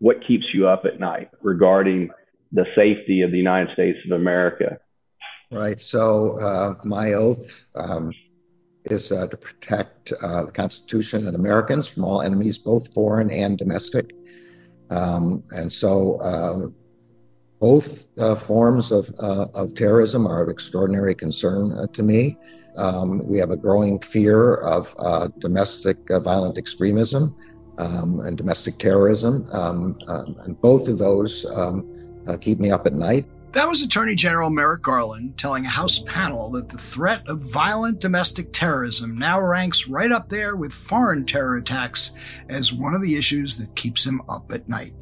what keeps you up at night regarding the safety of the United States of America? Right. So uh, my oath um, is uh, to protect uh, the Constitution and Americans from all enemies, both foreign and domestic. Um, and so uh, both uh, forms of, uh, of terrorism are of extraordinary concern to me. Um, we have a growing fear of domestic violent extremism um, and domestic terrorism. Um, um, and both of those um, keep me up at night. That was Attorney General Merrick Garland telling a House panel that the threat of violent domestic terrorism now ranks right up there with foreign terror attacks as one of the issues that keeps him up at night.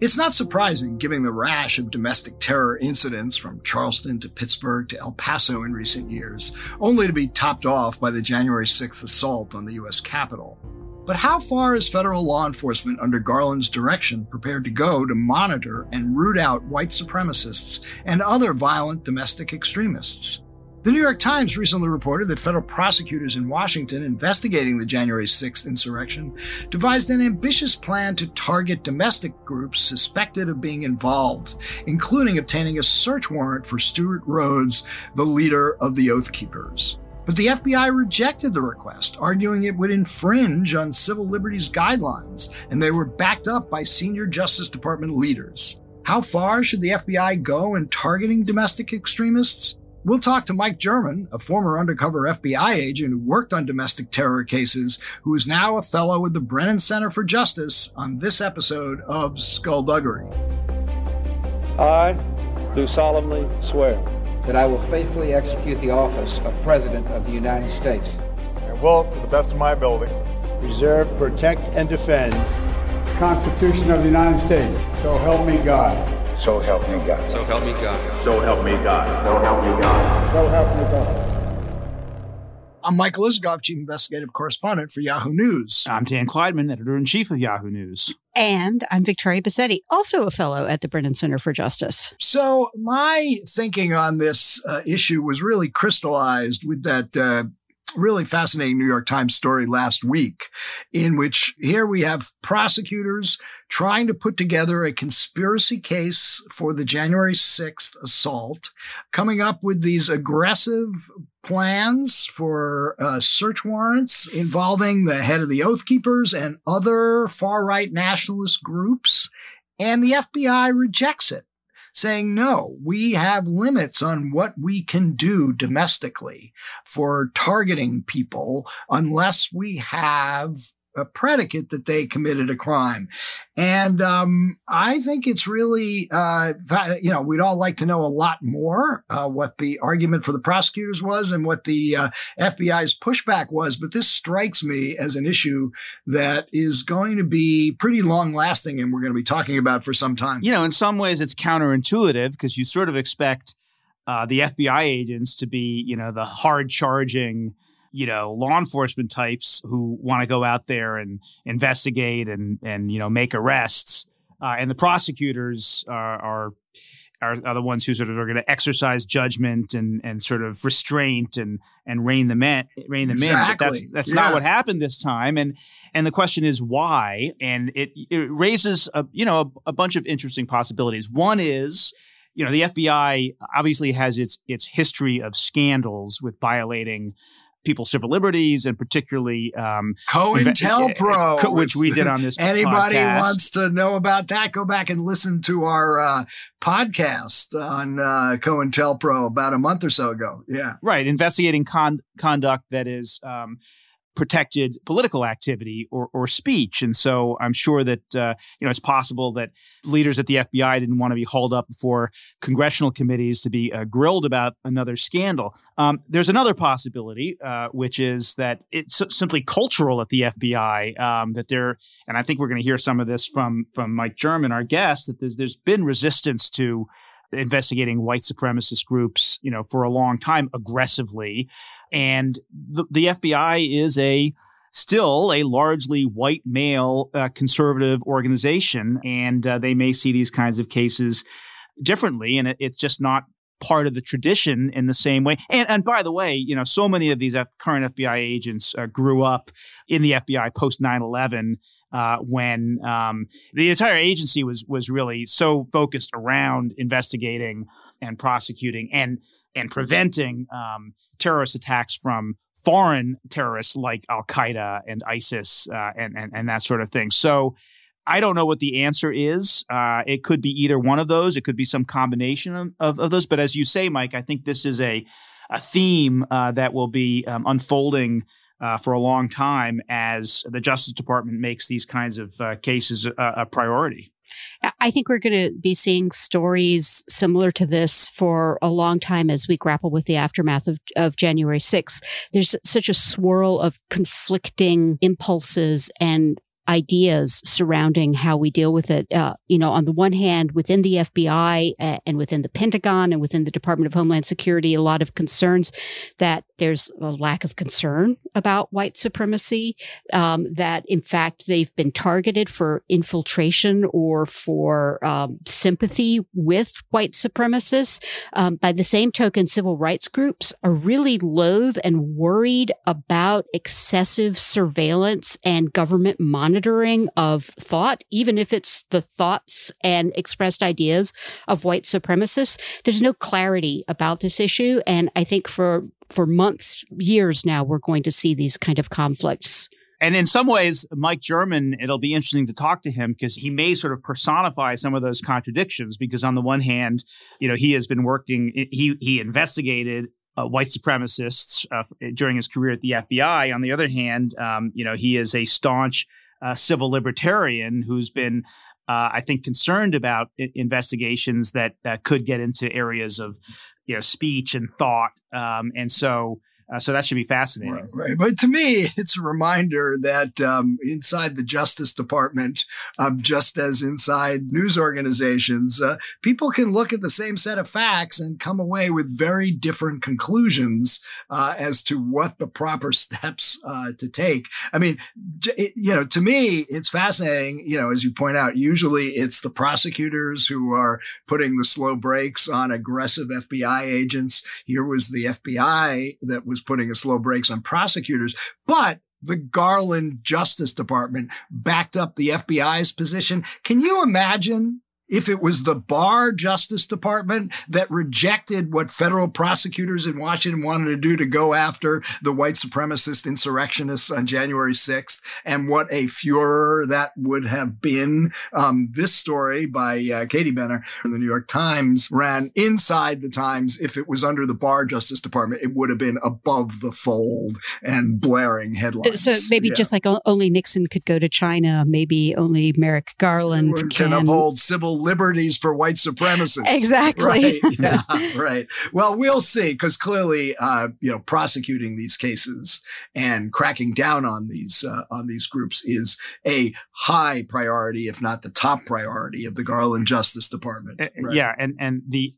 It's not surprising, given the rash of domestic terror incidents from Charleston to Pittsburgh to El Paso in recent years, only to be topped off by the January 6th assault on the U.S. Capitol. But how far is federal law enforcement under Garland's direction prepared to go to monitor and root out white supremacists and other violent domestic extremists? The New York Times recently reported that federal prosecutors in Washington investigating the January 6th insurrection devised an ambitious plan to target domestic groups suspected of being involved, including obtaining a search warrant for Stewart Rhodes, the leader of the Oath Keepers. But the FBI rejected the request, arguing it would infringe on civil liberties guidelines, and they were backed up by senior Justice Department leaders. How far should the FBI go in targeting domestic extremists? We'll talk to Mike German, a former undercover FBI agent who worked on domestic terror cases, who is now a fellow with the Brennan Center for Justice, on this episode of Skullduggery. I do solemnly swear that I will faithfully execute the office of President of the United States. And will, to the best of my ability, preserve, protect, and defend the Constitution of the United States. So help me God. So help me God. So help me God. So help me God. So help me God. So help me God. I'm Michael Isikoff, Chief Investigative Correspondent for Yahoo News. I'm Dan Klaidman, Editor in Chief of Yahoo News. And I'm Victoria Bassetti, also a fellow at the Brennan Center for Justice. So, my thinking on this uh, issue was really crystallized with that uh, really fascinating New York Times story last week, in which here we have prosecutors trying to put together a conspiracy case for the January 6th assault, coming up with these aggressive plans for uh, search warrants involving the head of the Oath Keepers and other far right nationalist groups. And the FBI rejects it saying, no, we have limits on what we can do domestically for targeting people unless we have a predicate that they committed a crime. And um, I think it's really, uh, you know, we'd all like to know a lot more uh, what the argument for the prosecutors was and what the uh, FBI's pushback was. But this strikes me as an issue that is going to be pretty long lasting and we're going to be talking about for some time. You know, in some ways it's counterintuitive because you sort of expect uh, the FBI agents to be, you know, the hard charging, you know law enforcement types who want to go out there and investigate and and you know make arrests uh, and the prosecutors are, are are, are the ones who sort of are going to exercise judgment and and sort of restraint and and rein them in rein them exactly. in. But that's that's yeah. not what happened this time. And and the question is why? And it it raises a you know a, a bunch of interesting possibilities. One is you know the FBI obviously has its its history of scandals with violating people's civil liberties and particularly um, COINTELPRO, inve- which we did on this. Anybody podcast. wants to know about that? Go back and listen to our uh, podcast on uh, COINTELPRO about a month or so ago. Yeah, right. Investigating con- conduct that is. Um, protected political activity or, or speech. And so I'm sure that, uh, you know, it's possible that leaders at the FBI didn't want to be hauled up before congressional committees to be uh, grilled about another scandal. Um, there's another possibility, uh, which is that it's simply cultural at the FBI, um, that there, and I think we're going to hear some of this from, from Mike German, our guest, that there's, there's been resistance to investigating white supremacist groups, you know, for a long time aggressively. And the, the FBI is a still a largely white male uh, conservative organization, and uh, they may see these kinds of cases differently, and it, it's just not part of the tradition in the same way. And and by the way, you know, so many of these current FBI agents uh, grew up in the FBI post 9/11 uh, when um, the entire agency was was really so focused around investigating and prosecuting and and preventing um, terrorist attacks from foreign terrorists like Al Qaeda and ISIS uh, and, and and that sort of thing. So I don't know what the answer is. Uh, it could be either one of those. It could be some combination of, of, of those. But as you say, Mike, I think this is a a theme uh, that will be um, unfolding uh, for a long time as the Justice Department makes these kinds of uh, cases a, a priority. I think we're going to be seeing stories similar to this for a long time as we grapple with the aftermath of, of January 6th. There's such a swirl of conflicting impulses and ideas surrounding how we deal with it. Uh, you know, on the one hand, within the FBI and within the Pentagon and within the Department of Homeland Security, a lot of concerns that there's a lack of concern about white supremacy, um, that in fact they've been targeted for infiltration or for um, sympathy with white supremacists. Um, by the same token, civil rights groups are really loath and worried about excessive surveillance and government monitoring of thought, even if it's the thoughts and expressed ideas of white supremacists. There's no clarity about this issue. And I think for for months, years now, we're going to see these kind of conflicts. And in some ways, Mike German, it'll be interesting to talk to him because he may sort of personify some of those contradictions. Because on the one hand, you know, he has been working, he he investigated uh, white supremacists uh, during his career at the FBI. On the other hand, um, you know, he is a staunch uh, civil libertarian who's been uh, I think, concerned about investigations that uh, could get into areas of you know speech and thought. Um, and so uh, so that should be fascinating. Right, right, But to me, it's a reminder that um, inside the Justice Department, um, just as inside news organizations, uh, people can look at the same set of facts and come away with very different conclusions uh, as to what the proper steps uh, to take. I mean, it, you know, to me, it's fascinating. You know, as you point out, usually it's the prosecutors who are putting the slow brakes on aggressive FBI agents. Here was the FBI that was was putting a slow brakes on prosecutors, but the Garland Justice Department backed up the FBI's position. Can you imagine if it was the Barr Justice Department that rejected what federal prosecutors in Washington wanted to do to go after the white supremacist insurrectionists on January 6th, and what a furor that would have been. Um, this story by uh, Katie Benner from the New York Times ran inside the Times. If it was under the Barr Justice Department, it would have been above the fold and blaring headlines. So maybe yeah. just like only Nixon could go to China, maybe only Merrick Garland can, can uphold civil liberties for white supremacists. Exactly. Right. Yeah. right. Well, we'll see, because clearly, uh, you know, prosecuting these cases and cracking down on these uh, on these groups is a high priority, if not the top priority, of the Garland Justice Department. Right? Yeah, and and the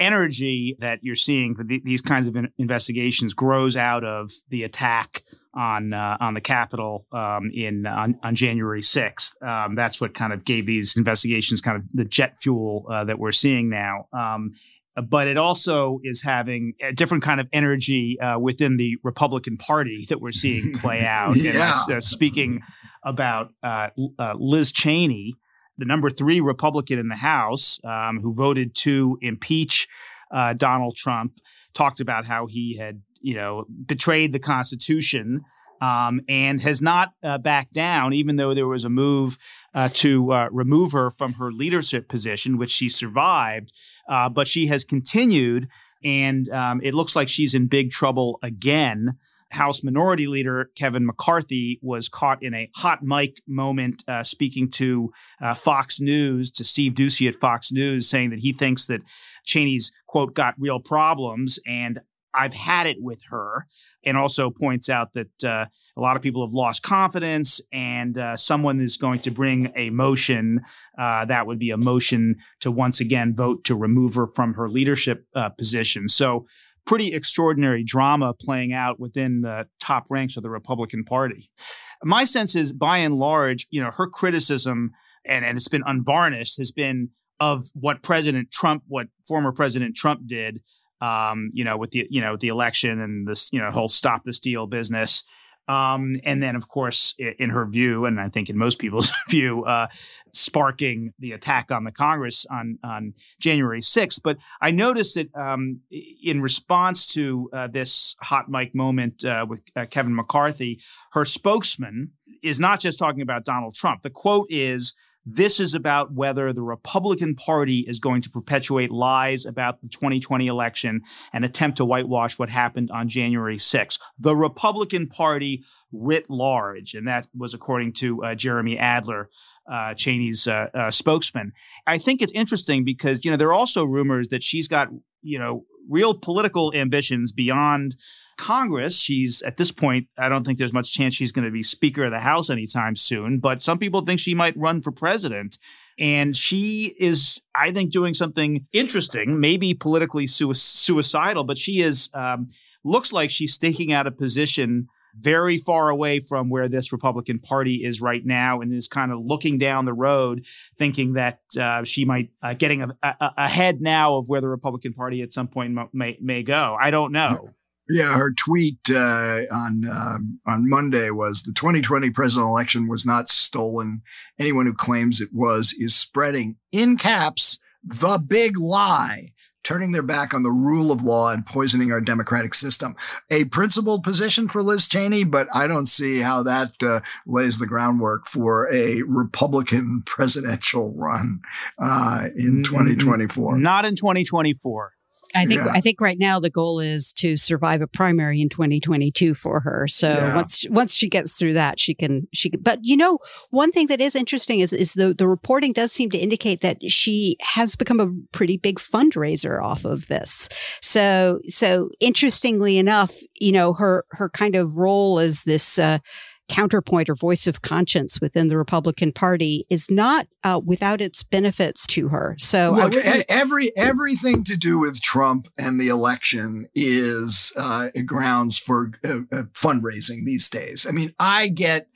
energy that you're seeing for the, these kinds of in- investigations grows out of the attack on uh, on the Capitol um, in on, on, January 6th. Um, that's what kind of gave these investigations kind of the jet fuel uh, that we're seeing now. Um, but it also is having a different kind of energy uh, within the Republican Party that we're seeing play out. yeah. And, uh, speaking about uh, uh, Liz Cheney, the number three Republican in the House, um, who voted to impeach uh, Donald Trump, talked about how he had, you know, betrayed the Constitution um, and has not uh, backed down, even though there was a move uh, to uh, remove her from her leadership position, which she survived. Uh, but she has continued, and um, it looks like she's in big trouble again. House Minority Leader Kevin McCarthy was caught in a hot mic moment uh, speaking to uh, Fox News, to Steve Doocy at Fox News, saying that he thinks that Cheney's, quote, got real problems. And I've had it with her, and also points out that uh, a lot of people have lost confidence, and uh, someone is going to bring a motion uh, that would be a motion to once again vote to remove her from her leadership uh, position. So pretty extraordinary drama playing out within the top ranks of the Republican Party. My sense is, by and large, you know, her criticism, and, and it's been unvarnished, has been of what President Trump, what former President Trump did, um, you know, with the you know the election and this you know whole stop the steal business. Um, and then, of course, in her view, and I think in most people's view, uh, sparking the attack on the Congress on, on January 6th. But I noticed that um, in response to uh, this hot mic moment uh, with uh, Kevin McCarthy, her spokesman is not just talking about Donald Trump. The quote is, this is about whether the Republican Party is going to perpetuate lies about the 2020 election and attempt to whitewash what happened on January 6th. The Republican Party writ large. And that was according to uh, Jeremy Adler, uh, Cheney's uh, uh spokesman. I think it's interesting because, you know, there are also rumors that she's got, you know, real political ambitions beyond Congress. She's at this point, I don't think there's much chance she's going to be Speaker of the House anytime soon, but some people think she might run for president. And she is, I think, doing something interesting, maybe politically suicidal, but she is, um, looks like she's staking out a position very far away from where this Republican Party is right now, and is kind of looking down the road, thinking that uh, she might uh, getting a, a, ahead now of where the Republican Party at some point may may go. I don't know. Yeah, her tweet uh, on um, on Monday was the 2020 presidential election was not stolen. Anyone who claims it was is spreading in caps the big lie, turning their back on the rule of law and poisoning our democratic system. A principled position for Liz Cheney, but I don't see how that uh, lays the groundwork for a Republican presidential run uh, in 2024. Not in 2024. I think yeah. I think right now the goal is to survive a primary in 2022 for her. So yeah. once once she gets through that, she can she. Can, but you know, one thing that is interesting is is the the reporting does seem to indicate that she has become a pretty big fundraiser off of this. So so interestingly enough, you know her her kind of role as this. Uh, counterpoint or voice of conscience within the Republican Party is not uh, without its benefits to her. So Look, every everything to do with Trump and the election is uh, grounds for uh, uh, fundraising these days. I mean, I get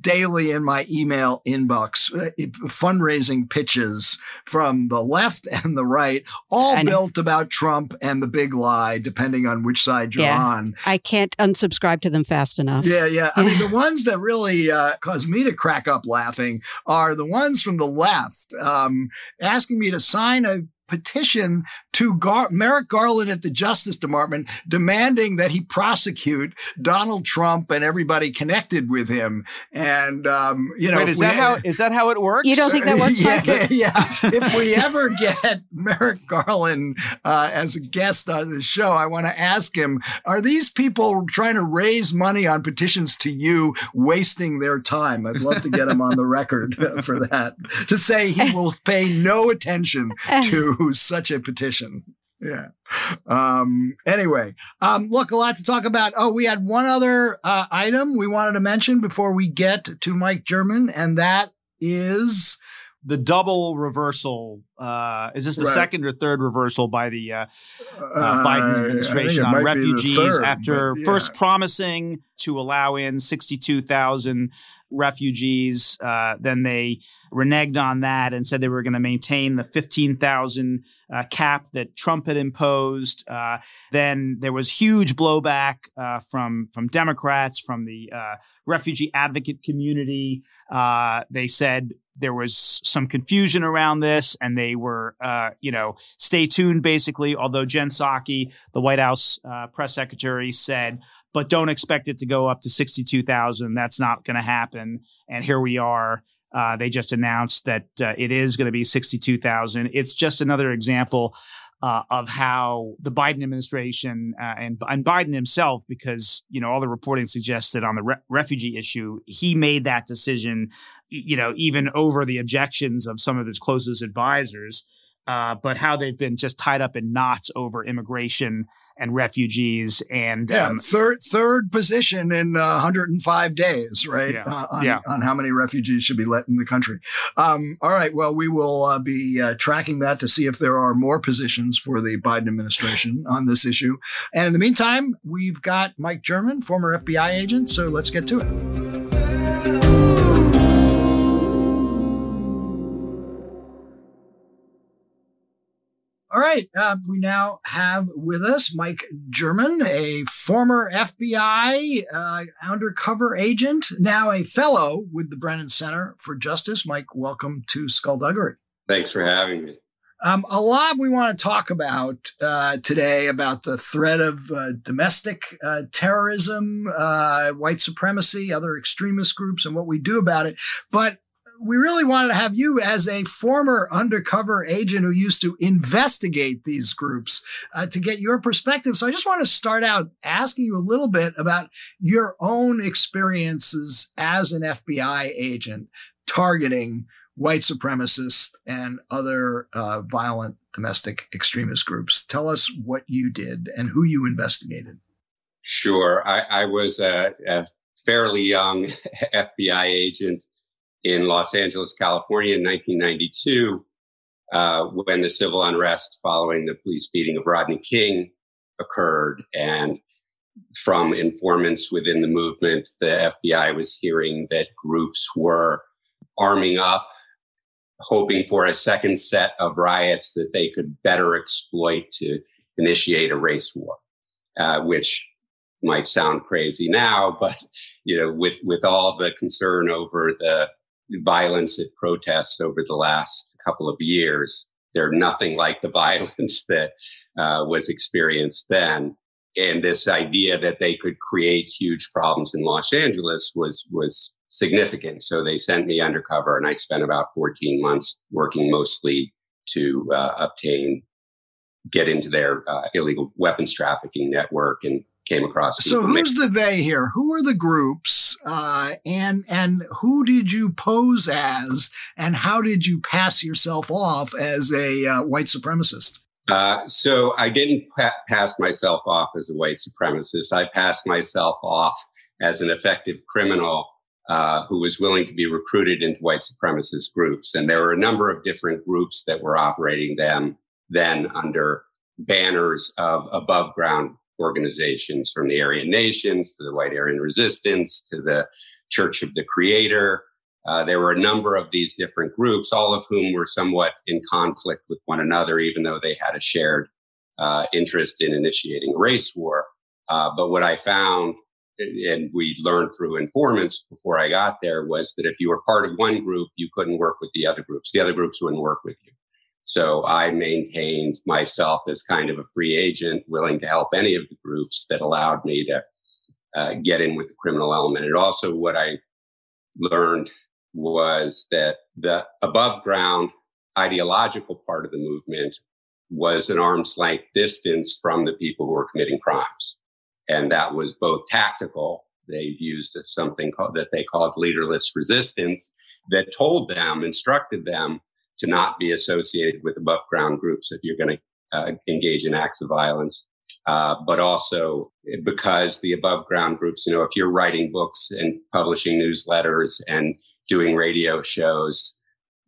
daily in my email inbox uh, fundraising pitches from the left and the right, all built about Trump and the big lie, depending on which side you're yeah, on. I can't unsubscribe to them fast enough. Yeah, yeah. I mean, the ones that really uh, cause me to crack up laughing are the ones from the left um, asking me to sign a petition to Gar- Merrick Garland at the Justice Department demanding that he prosecute Donald Trump and everybody connected with him. And um, you know, Wait, is that how is that how it works? You don't think that works? yeah, yeah. if we ever get Merrick Garland uh, as a guest on the show, I want to ask him: Are these people trying to raise money on petitions to you, wasting their time? I'd love to get him on the record for that to say he will pay no attention to such a petition. Yeah. Um, anyway, um, look, a lot to talk about. Oh, we had one other uh, item we wanted to mention before we get to Mike German, and that is the double reversal. Uh, is this the right. second or third reversal by the uh, uh, Biden administration on refugees third, after yeah. first promising to allow in 62,000 refugees. Uh, then they reneged on that and said they were going to maintain the 15,000 uh, cap that Trump had imposed. Uh, then there was huge blowback uh, from from Democrats, from the uh, refugee advocate community. Uh, they said there was some confusion around this, and they were, you know, stay tuned. Basically, although Jen Psaki, the White House press secretary, said but don't expect it to go up to 62,000. That's not going to happen. And here we are. Uh, they just announced that uh, it is going to be 62,000. It's just another example uh, of how the Biden administration uh, and, and Biden himself, because you know all the reporting suggests that on the re- refugee issue, he made that decision, you know, even over the objections of some of his closest advisors. Uh, but how they've been just tied up in knots over immigration and refugees and yeah, um, third third position in uh, 105 days, right? Yeah, uh, on, yeah. on how many refugees should be let in the country. Um, all right, well, we will uh, be uh, tracking that to see if there are more positions for the Biden administration on this issue. And in the meantime, we've got Mike German, former FBI agent. So let's get to it. Right. Uh, we now have with us Mike German, a former FBI uh, undercover agent, now a fellow with the Brennan Center for Justice. Mike, welcome to Skullduggery. Thanks for having me. Um, a lot we want to talk about uh, today about the threat of uh, domestic uh, terrorism, uh, white supremacy, other extremist groups, and what we do about it. But we really wanted to have you as a former undercover agent who used to investigate these groups uh, to get your perspective. So I just want to start out asking you a little bit about your own experiences as an FBI agent targeting white supremacists and other uh, violent domestic extremist groups. Tell us what you did and who you investigated. Sure. I, I was a, a fairly young FBI agent in Los Angeles, California in 1992, uh, when the civil unrest following the police beating of Rodney King occurred. And from informants within the movement, the FBI was hearing that groups were arming up, hoping for a second set of riots that they could better exploit to initiate a race war, uh, which might sound crazy now, but you know, with with all the concern over the violence at protests over the last couple of years. They're nothing like the violence that uh, was experienced then. And this idea that they could create huge problems in Los Angeles was was significant. So they sent me undercover, and I spent about 14 months working mostly to uh, obtain, get into their uh, illegal weapons trafficking network and came across. So who's the they here? Who are the groups? Uh, and and who did you pose as? And how did you pass yourself off as a uh, white supremacist? Uh, so I didn't pa- pass myself off as a white supremacist. I passed myself off as an effective criminal uh, who was willing to be recruited into white supremacist groups. And there were a number of different groups that were operating them then under banners of above ground organizations from the Aryan Nations to the White Aryan Resistance to the Church of the Creator. Uh, there were a number of these different groups, all of whom were somewhat in conflict with one another, even though they had a shared uh, interest in initiating race war. Uh, but what I found, and we learned through informants before I got there, was that if you were part of one group, you couldn't work with the other groups. The other groups wouldn't work with you. So I maintained myself as kind of a free agent, willing to help any of the groups that allowed me to uh, get in with the criminal element. And also, what I learned was that the above ground ideological part of the movement was an arm's length distance from the people who were committing crimes. And that was both tactical. They used something called, that they called leaderless resistance that told them, instructed them to not be associated with above ground groups if you're going to uh, engage in acts of violence. Uh, but also because the above ground groups, you know, if you're writing books and publishing newsletters and doing radio shows,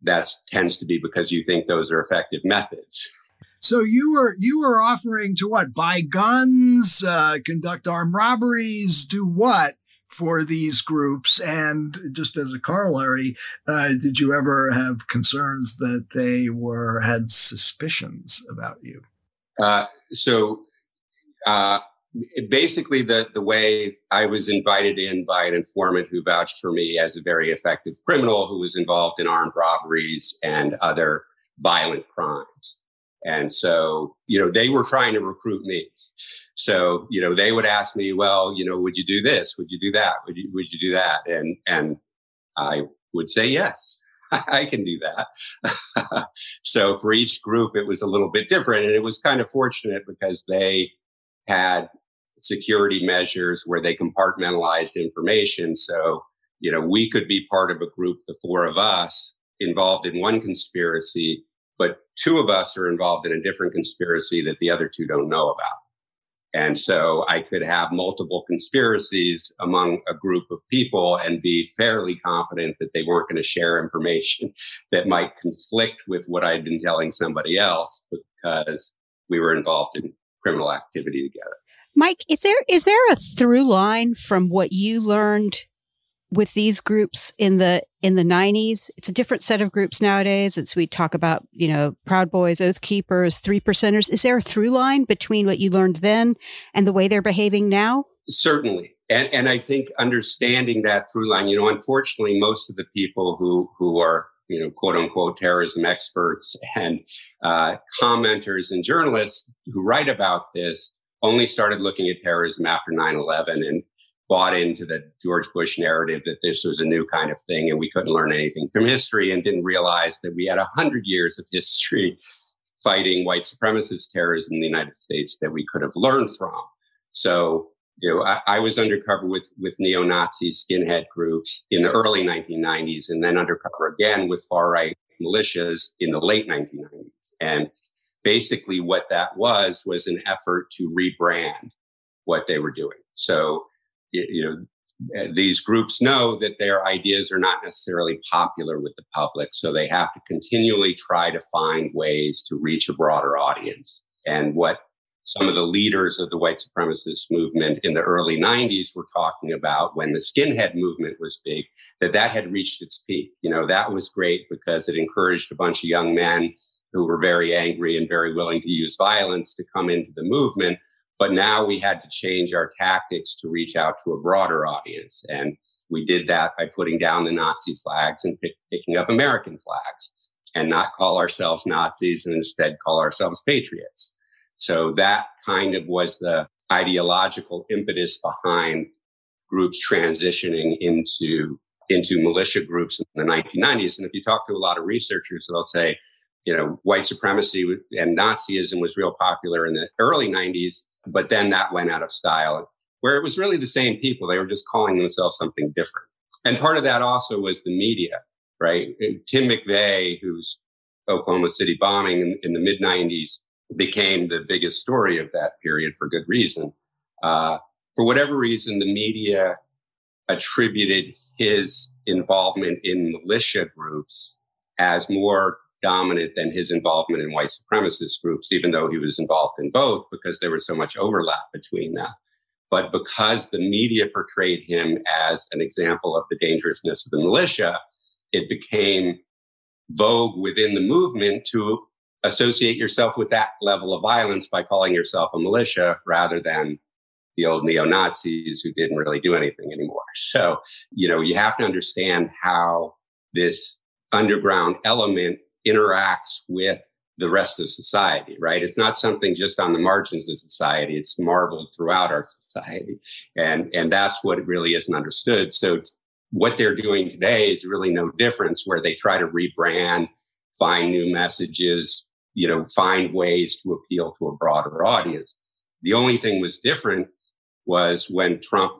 that tends to be because you think those are effective methods. So you were you were offering to what? Buy guns, uh, conduct armed robberies, do what? For these groups? And just as a corollary, uh, did you ever have concerns that they were had suspicions about you? Uh, so uh, basically, the the way I was invited in by an informant who vouched for me as a very effective criminal who was involved in armed robberies and other violent crimes. And so, you know, they were trying to recruit me. So, you know, they would ask me, well, you know, would you do this? Would you do that? Would you, would you do that? And, and I would say, yes, I can do that. so for each group, it was a little bit different. And it was kind of fortunate because they had security measures where they compartmentalized information. So, you know, we could be part of a group, the four of us involved in one conspiracy but two of us are involved in a different conspiracy that the other two don't know about. And so I could have multiple conspiracies among a group of people and be fairly confident that they weren't going to share information that might conflict with what I'd been telling somebody else because we were involved in criminal activity together. Mike, is there is there a through line from what you learned with these groups in the in the 90s it's a different set of groups nowadays. It's we talk about you know proud boys oath keepers three percenters. Is there a through line between what you learned then and the way they're behaving now? Certainly. And and i think understanding that through line you know unfortunately most of the people who who are you know quote unquote terrorism experts and uh, commenters and journalists who write about this only started looking at terrorism after 9-11 and bought into the George Bush narrative that this was a new kind of thing and we couldn't learn anything from history and didn't realize that we had 100 years of history fighting white supremacist terrorism in the United States that we could have learned from. So, you know, I, I was undercover with, with neo-Nazi skinhead groups in the early 1990s and then undercover again with far-right militias in the late 1990s. And basically what that was was an effort to rebrand what they were doing. So you know, uh, these groups know that their ideas are not necessarily popular with the public, so they have to continually try to find ways to reach a broader audience. And what some of the leaders of the white supremacist movement in the early 90s were talking about when the skinhead movement was big, that that had reached its peak. You know, that was great because it encouraged a bunch of young men who were very angry and very willing to use violence to come into the movement. But now we had to change our tactics to reach out to a broader audience. And we did that by putting down the Nazi flags and pick, picking up American flags and not call ourselves Nazis and instead call ourselves patriots. So that kind of was the ideological impetus behind groups transitioning into into militia groups in the 1990s. And if you talk to a lot of researchers, they'll say, you know, white supremacy and Nazism was real popular in the early 90s, but then that went out of style, where it was really the same people. They were just calling themselves something different. And part of that also was the media, right? Tim McVeigh, whose Oklahoma City bombing in, in the mid 90s became the biggest story of that period for good reason. Uh, for whatever reason, the media attributed his involvement in militia groups as more dominant than his involvement in white supremacist groups, even though he was involved in both because there was so much overlap between them. But because the media portrayed him as an example of the dangerousness of the militia, it became vogue within the movement to associate yourself with that level of violence by calling yourself a militia rather than the old neo Nazis who didn't really do anything anymore. So, you know, you have to understand how this underground element interacts with the rest of society, right? It's not something just on the margins of society. It's marbled throughout our society. And, and that's what really isn't understood. So what they're doing today is really no difference where they try to rebrand, find new messages, you know, find ways to appeal to a broader audience. The only thing was different was when Trump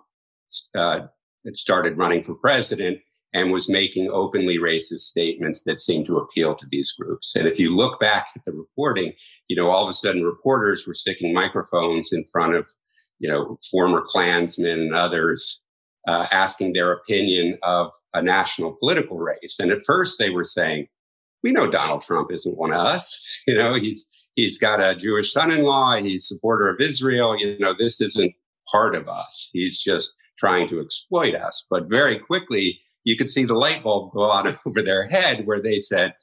uh, started running for president, and was making openly racist statements that seemed to appeal to these groups. And if you look back at the reporting, you know, all of a sudden reporters were sticking microphones in front of, you know, former Klansmen and others, uh, asking their opinion of a national political race. And at first they were saying, we know Donald Trump isn't one of us. You know, he's he's got a Jewish son-in-law. He's a supporter of Israel. You know, this isn't part of us. He's just trying to exploit us. But very quickly, you could see the light bulb go out over their head where they said,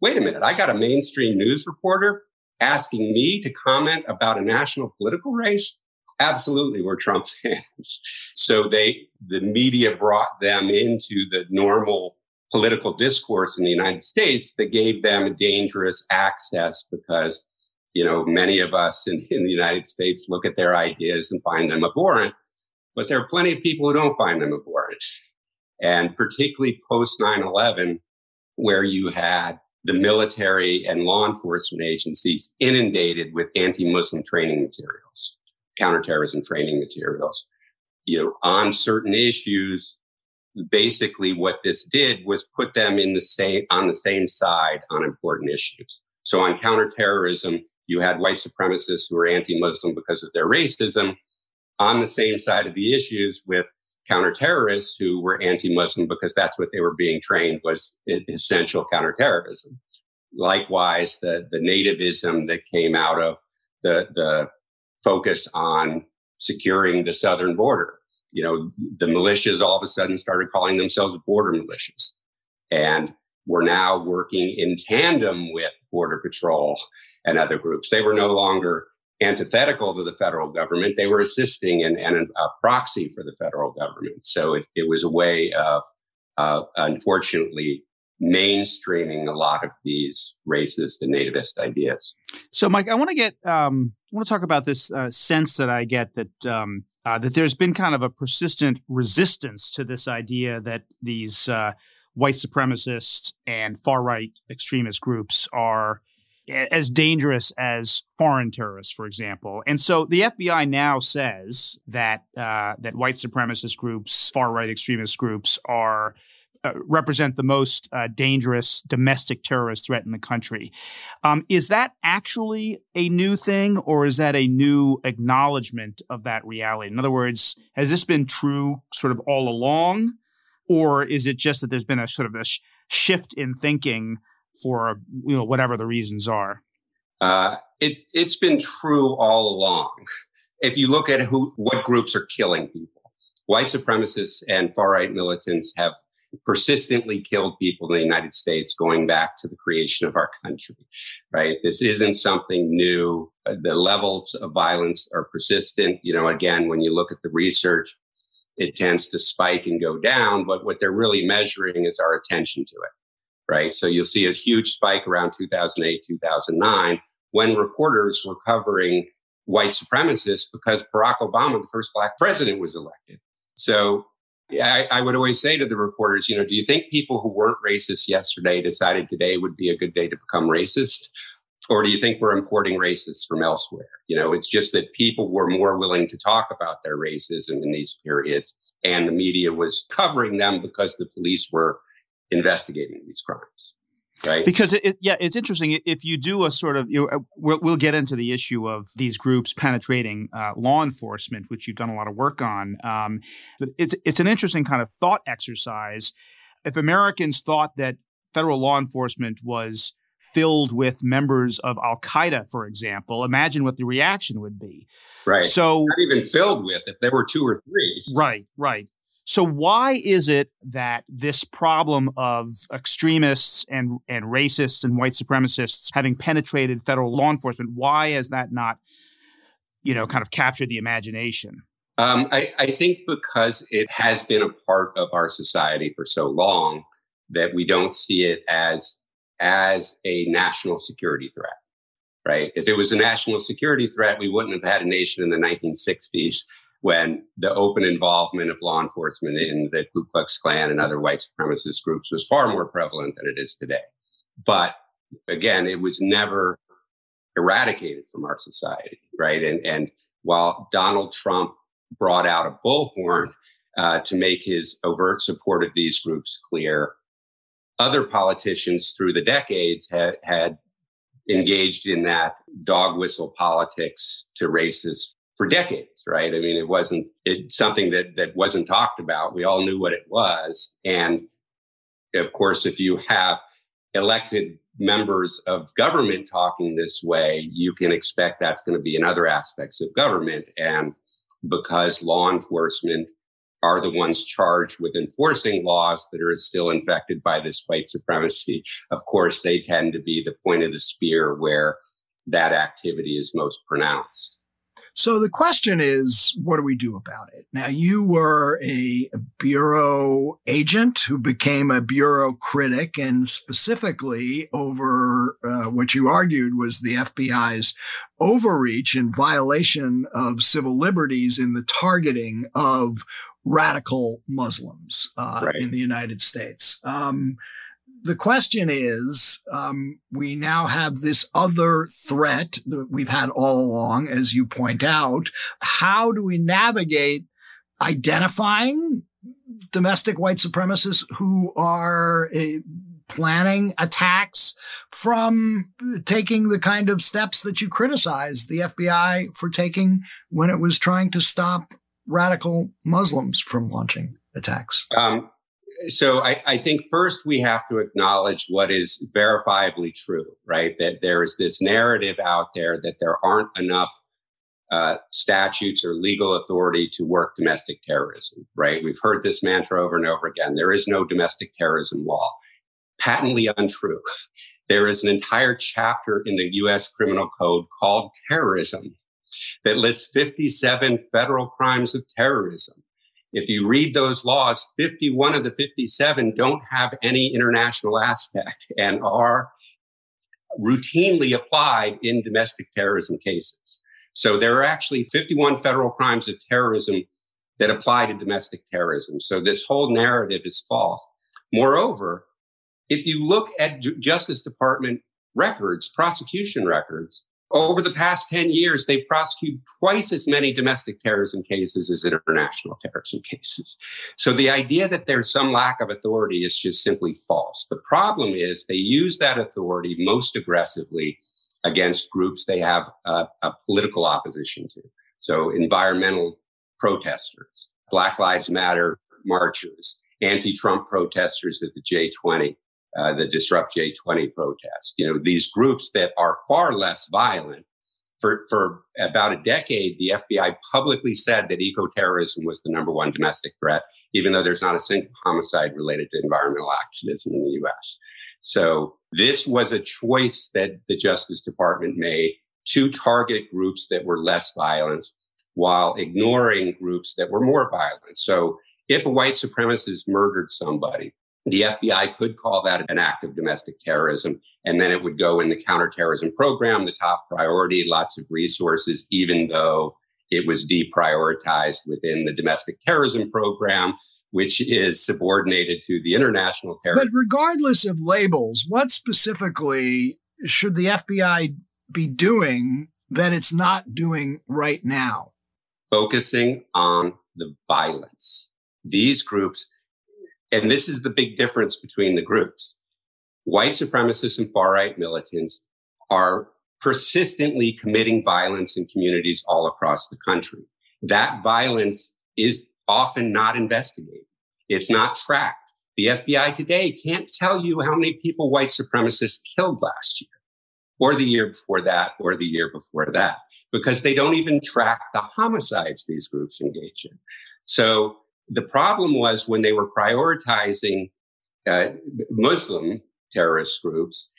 wait a minute, I got a mainstream news reporter asking me to comment about a national political race. Absolutely, we're Trump fans. So they, the media brought them into the normal political discourse in the United States that gave them dangerous access because, you know, many of us in, in the United States look at their ideas and find them abhorrent, but there are plenty of people who don't find them abhorrent and particularly post 9 11, where you had the military and law enforcement agencies inundated with anti Muslim training materials, counterterrorism training materials. You know, on certain issues, basically what this did was put them in the same on the same side on important issues. So on counterterrorism, you had white supremacists who were anti-Muslim because of their racism on the same side of the issues with counterterrorists who were anti-Muslim because that's what they were being trained was essential counterterrorism. Likewise, the, the nativism that came out of the, the focus on securing the southern border you know, the militias all of a sudden started calling themselves border militias. And were now working in tandem with Border Patrol and other groups. They were no longer antithetical to the federal government. They were assisting and, a proxy for the federal government. So it, it was a way of, uh, unfortunately, mainstreaming a lot of these racist and nativist ideas. So, Mike, I want to get, um, I want to talk about this uh, sense that I get that um, uh, that there's been kind of a persistent resistance to this idea that these uh, white supremacists and far right extremist groups are as dangerous as foreign terrorists, for example. And so the FBI now says that uh, that white supremacist groups, far right extremist groups, are uh, represent the most uh, dangerous domestic terrorist threat in the country. Um, is that actually a new thing, or is that a new acknowledgement of that reality? In other words, has this been true sort of all along, or is it just that there's been a sort of a sh- shift in thinking for you know whatever the reasons are? Uh, it's it's been true all along. If you look at who what groups are killing people, white supremacists and far right militants have persistently killed people in the United States going back to the creation of our country, right? This isn't something new. The levels of violence are persistent. You know, again, when you look at the research, it tends to spike and go down, but what they're really measuring is our attention to it, right? So you'll see a huge spike around 2008, 2009 when reporters were covering white supremacists because Barack Obama, the first black president, was elected. So I, I, would always say to the reporters, you know, do you think people who weren't racist yesterday decided today would be a good day to become racist? Or do you think we're importing racists from elsewhere? You know, it's just that people were more willing to talk about their racism in these periods, and the media was covering them because the police were investigating these crimes right because it, it, yeah it's interesting if you do a sort of you know, uh, we'll, we'll get into the issue of these groups penetrating uh, law enforcement which you've done a lot of work on um, but it's it's an interesting kind of thought exercise if americans thought that federal law enforcement was filled with members of Al Qaeda, for example, imagine what the reaction would be. Right. So, not even filled with if there were two or three. Right, right. So why is it that this problem of extremists and, and racists and white supremacists having penetrated federal law enforcement, why has that not, you know, kind of captured the imagination? Um, I, I think because it has been a part of our society for so long that we don't see it as as a national security threat, right? If it was a national security threat, we wouldn't have had a nation in the 1960s when the open involvement of law enforcement in the Ku Klux Klan and other white supremacist groups was far more prevalent than it is today. But again, it was never eradicated from our society, right? And, and while Donald Trump brought out a bullhorn uh, to make his overt support of these groups clear, other politicians through the decades had, had engaged in that dog whistle politics to racist for decades, right? I mean, it wasn't it, something that that wasn't talked about. We all knew what it was, and of course, if you have elected members of government talking this way, you can expect that's going to be in other aspects of government. And because law enforcement are the ones charged with enforcing laws that are still infected by this white supremacy, of course, they tend to be the point of the spear where that activity is most pronounced. So the question is, what do we do about it? Now, you were a bureau agent who became a bureau critic, and specifically over uh, what you argued was the FBI's overreach and violation of civil liberties in the targeting of radical Muslims uh, right. in the United States. Um, the question is um, we now have this other threat that we've had all along, as you point out. How do we navigate identifying domestic white supremacists who are uh, planning attacks from taking the kind of steps that you criticize the FBI for taking when it was trying to stop radical Muslims from launching attacks? Um, so I, I, think first we have to acknowledge what is verifiably true, right? That there is this narrative out there that there aren't enough uh, statutes or legal authority to work domestic terrorism, right? We've heard this mantra over and over again. There is no domestic terrorism law. Patently untrue. There is an entire chapter in the US Criminal Code called terrorism that lists 57 federal crimes of terrorism. If you read those laws, 51 of the 57 don't have any international aspect and are routinely applied in domestic terrorism cases. So there are actually 51 federal crimes of terrorism that apply to domestic terrorism. So this whole narrative is false. Moreover, if you look at Justice Department records, prosecution records, over the past 10 years, they've prosecuted twice as many domestic terrorism cases as international terrorism cases. So the idea that there's some lack of authority is just simply false. The problem is they use that authority most aggressively against groups they have a, a political opposition to. So environmental protesters, Black Lives Matter marchers, anti-Trump protesters at the J20, uh, the Disrupt J20 protest. You know, these groups that are far less violent. For, for about a decade, the FBI publicly said that eco-terrorism was the number one domestic threat, even though there's not a single homicide related to environmental activism in the U.S. So this was a choice that the Justice Department made to target groups that were less violent while ignoring groups that were more violent. So if a white supremacist murdered somebody, the FBI could call that an act of domestic terrorism, and then it would go in the counterterrorism program, the top priority, lots of resources, even though it was deprioritized within the domestic terrorism program which is subordinated to the international terrorism. But regardless of labels, what specifically should the FBI be doing that it's not doing right now? Focusing on the violence. These groups, and this is the big difference between the groups. White supremacists and far right militants are persistently committing violence in communities all across the country. That violence is often not investigated. It's not tracked. The FBI today can't tell you how many people white supremacists killed last year or the year before that or the year before that because they don't even track the homicides these groups engage in. So the problem was when they were prioritizing uh, Muslim terrorist groups,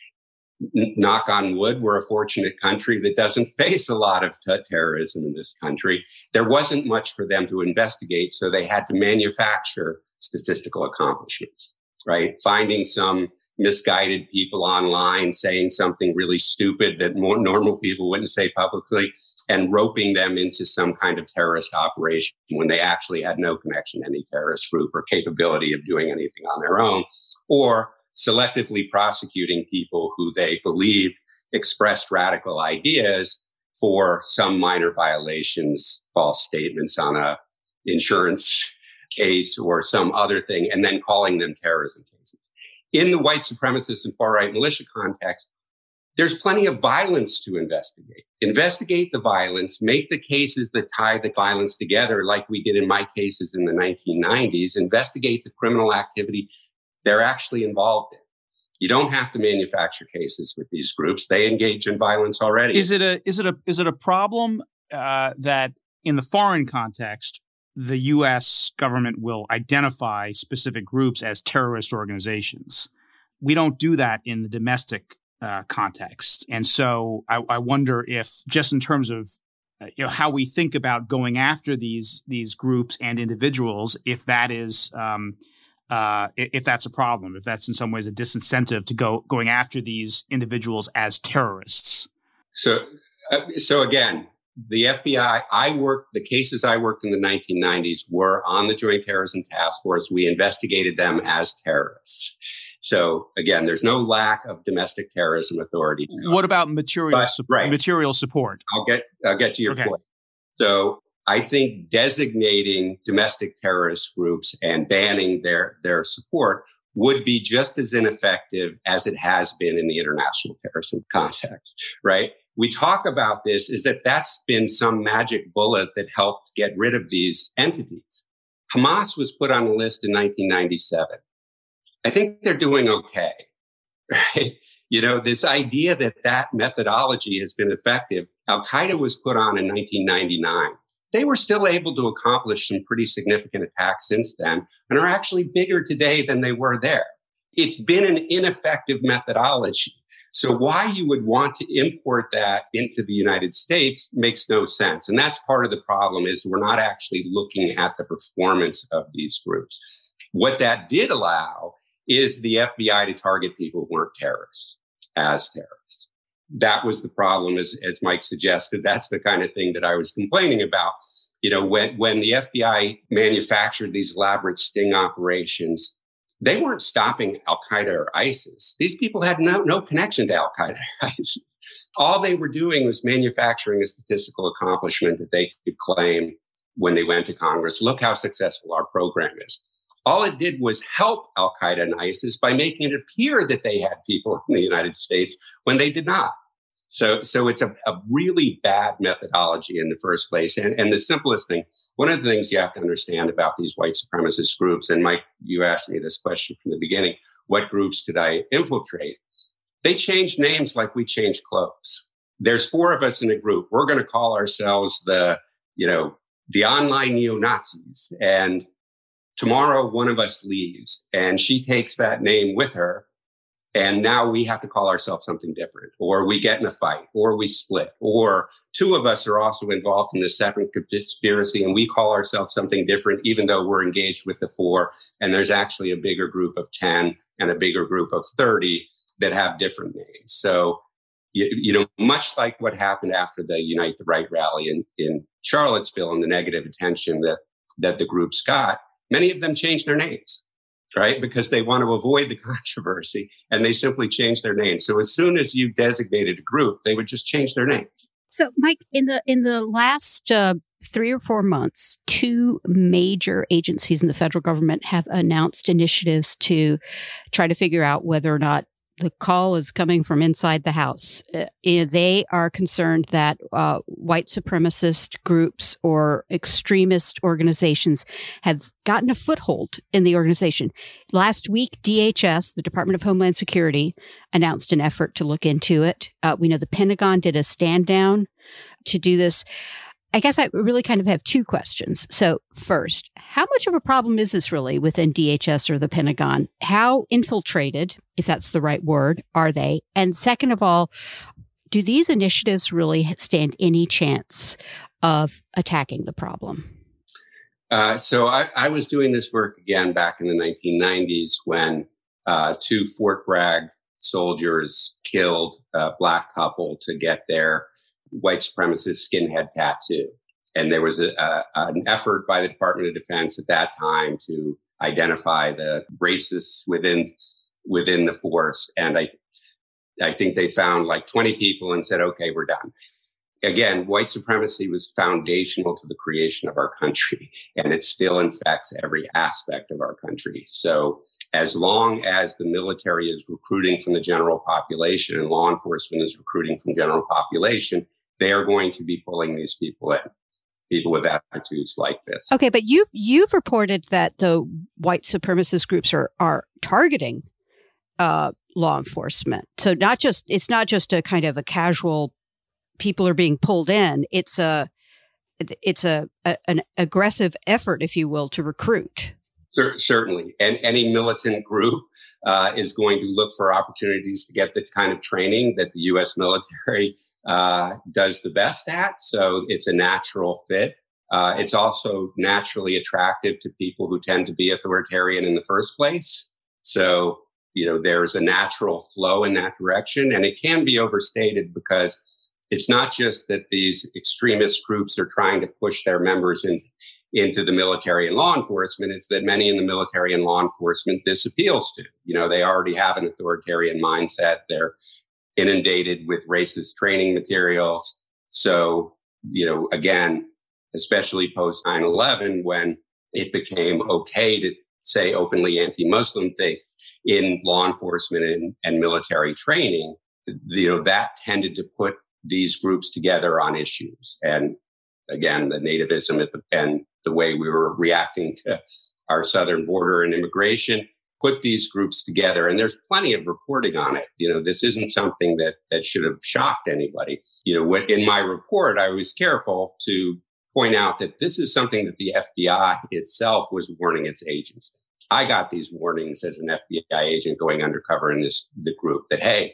knock on wood, we're a fortunate country that doesn't face a lot of t- terrorism in this country. There wasn't much for them to investigate, so they had to manufacture statistical accomplishments, right? Finding some misguided people online saying something really stupid that more normal people wouldn't say publicly and roping them into some kind of terrorist operation when they actually had no connection to any terrorist group or capability of doing anything on their own or selectively prosecuting people who they believed expressed radical ideas for some minor violations, false statements on a insurance case or some other thing, and then calling them terrorism. In the white supremacist and far right militia context, there's plenty of violence to investigate. Investigate the violence, make the cases that tie the violence together, like we did in my cases in the 1990s, investigate the criminal activity they're actually involved in. You don't have to manufacture cases with these groups; they engage in violence already. Is it a is it a is it a problem uh, that in the foreign context, the U.S. government will identify specific groups as terrorist organizations? We don't do that in the domestic uh, context, and so I, I wonder if, just in terms of uh, you know how we think about going after these these groups and individuals, if that is um, uh, if that's a problem, if that's in some ways a disincentive to go going after these individuals as terrorists. So, uh, so again, the FBI. I worked the cases I worked in the 1990s were on the Joint Terrorism Task Force. We investigated them as terrorists. So again, there's no lack of domestic terrorism authorities. What about material but, su- right. material support? I'll get I'll get to your okay. point. So I think designating domestic terrorist groups and banning their, their support would be just as ineffective as it has been in the international terrorism context, right? We talk about this as if that's been some magic bullet that helped get rid of these entities. Hamas was put on the list in 1997. I think they're doing okay. Right? You know, this idea that that methodology has been effective, Al Qaeda was put on in 1999. They were still able to accomplish some pretty significant attacks since then and are actually bigger today than they were there. It's been an ineffective methodology. So why you would want to import that into the United States makes no sense. And that's part of the problem is we're not actually looking at the performance of these groups. What that did allow is the FBI to target people who weren't terrorists as terrorists. That was the problem, as, as Mike suggested. That's the kind of thing that I was complaining about. You know, when, when the FBI manufactured these elaborate sting operations, they weren't stopping Al Qaeda or ISIS. These people had no, no connection to Al Qaeda or ISIS. All they were doing was manufacturing a statistical accomplishment that they could claim when they went to Congress. Look how successful our program is. All it did was help Al Qaeda and ISIS by making it appear that they had people in the United States when they did not. So, so it's a, a really bad methodology in the first place. And, and the simplest thing, one of the things you have to understand about these white supremacist groups, and Mike, you asked me this question from the beginning what groups did I infiltrate? They change names like we change clothes. There's four of us in a group. We're going to call ourselves the, you know, the online neo Nazis. And tomorrow one of us leaves and she takes that name with her and now we have to call ourselves something different, or we get in a fight, or we split, or two of us are also involved in the separate conspiracy and we call ourselves something different, even though we're engaged with the four. And there's actually a bigger group of 10 and a bigger group of 30 that have different names. So, you, you know, much like what happened after the Unite the Right rally in, in Charlottesville and the negative attention that, that the groups got, many of them changed their names right? Because they want to avoid the controversy and they simply change their name. So as soon as you designated a group, they would just change their names. So, Mike, in the in the last uh, three or four months, two major agencies in the federal government have announced initiatives to try to figure out whether or not the call is coming from inside the house. Uh, they are concerned that uh, white supremacist groups or extremist organizations have gotten a foothold in the organization. Last week, DHS, the Department of Homeland Security, announced an effort to look into it. Uh, we know the Pentagon did a stand down to do this. I guess I really kind of have two questions. So, first, how much of a problem is this really within DHS or the Pentagon? How infiltrated, if that's the right word, are they? And second of all, do these initiatives really stand any chance of attacking the problem? Uh, so, I, I, was doing this work again back in the 1990s when uh, two Fort Bragg soldiers killed a black couple to get their white supremacist skinhead tattoo. And there was a, a, an effort by the Department of Defense at that time to identify the racists within within the force. And I I think they found like 20 people and said, okay, we're done. Again, white supremacy was foundational to the creation of our country, and it still infects every aspect of our country. So as long as the military is recruiting from the general population and law enforcement is recruiting from general population, they are going to be pulling these people in people with attitudes like this. Okay, but you've you've reported that the white supremacist groups are are targeting uh, law enforcement. So not just it's not just a kind of a casual people are being pulled in. It's a it's a, a an aggressive effort, if you will, to recruit. Certainly, and any militant group uh, is going to look for opportunities to get the kind of training that the U.S. military uh, does the best at. So it's a natural fit. Uh, it's also naturally attractive to people who tend to be authoritarian in the first place. So, you know, there's a natural flow in that direction. And it can be overstated because it's not just that these extremist groups are trying to push their members in, into the military and law enforcement. It's that many in the military and law enforcement this appeals to. You know, they already have an authoritarian mindset. They're inundated with racist training materials. So, you know, again, especially post 9 11, when it became okay to say openly anti Muslim things in law enforcement and, and military training, you know, that tended to put these groups together on issues. And again, the nativism at the, and the way we were reacting to our southern border and immigration put these groups together and there's plenty of reporting on it. You know this isn't something that that should have shocked anybody. You know what in my report i was careful to point out that this is something that the fbi itself was warning its agents. I got these warnings as an fbi agent going undercover in this the group that hey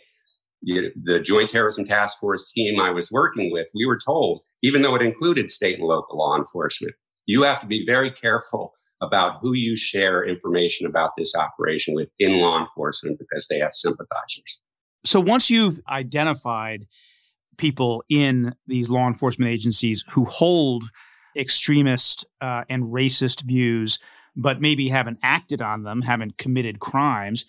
you, the joint terrorism task force team i was working with we were told even though it included state and local law enforcement you have to be very careful about who you share information about this operation with in law enforcement because they have sympathizers. So once you've identified people in these law enforcement agencies who hold extremist uh, and racist views, but maybe haven't acted on them, haven't committed crimes,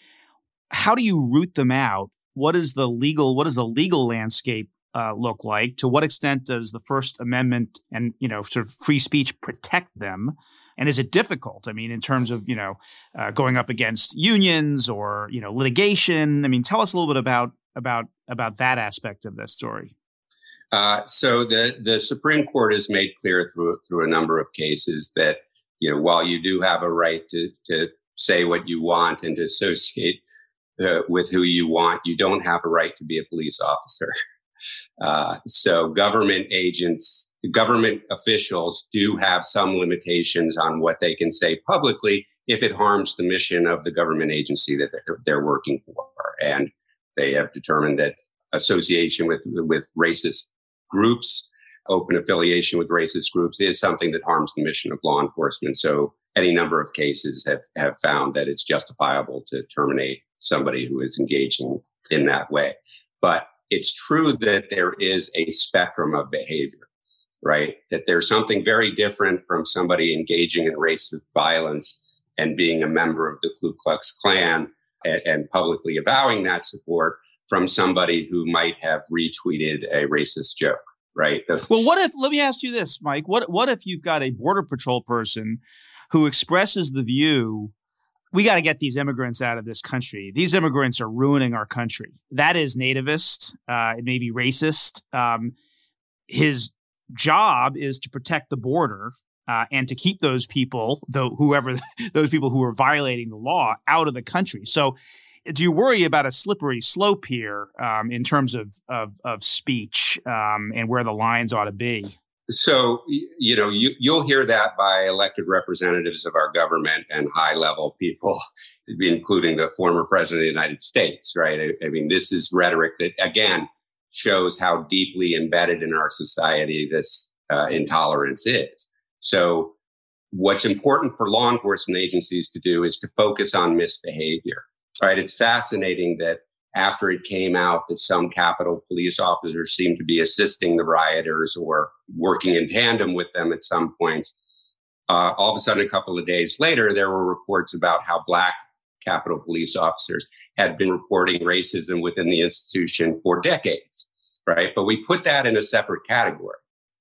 how do you root them out? What is the legal? What does the legal landscape uh, look like? To what extent does the First Amendment and you know sort of free speech protect them? And is it difficult? I mean, in terms of you know uh, going up against unions or you know litigation. I mean, tell us a little bit about about about that aspect of this story. Uh, so the the Supreme Court has made clear through through a number of cases that you know while you do have a right to to say what you want and to associate uh, with who you want, you don't have a right to be a police officer. Uh, so government agents, government officials do have some limitations on what they can say publicly if it harms the mission of the government agency that they're, they're working for. And they have determined that association with, with racist groups, open affiliation with racist groups is something that harms the mission of law enforcement. So any number of cases have, have found that it's justifiable to terminate somebody who is engaging in that way. But it's true that there is a spectrum of behavior, right? That there's something very different from somebody engaging in racist violence and being a member of the Ku Klux Klan and, and publicly avowing that support from somebody who might have retweeted a racist joke right? well, what if? Let me ask you this, Mike. What what if you've got a border patrol person who expresses the view we got to get these immigrants out of this country. These immigrants are ruining our country. That is nativist. Uh, it may be racist. Um, his job is to protect the border uh, and to keep those people, though whoever those people who are violating the law, out of the country. So, do you worry about a slippery slope here um, in terms of of, of speech um, and where the lines ought to be? So, you know, you, you'll hear that by elected representatives of our government and high level people, including the former president of the United States, right? I, I mean, this is rhetoric that, again, shows how deeply embedded in our society this uh, intolerance is. So, what's important for law enforcement agencies to do is to focus on misbehavior, right? It's fascinating that after it came out that some Capitol police officers seemed to be assisting the rioters or working in tandem with them at some points. Uh, all of a sudden, a couple of days later, there were reports about how Black Capitol police officers had been reporting racism within the institution for decades, right? But we put that in a separate category,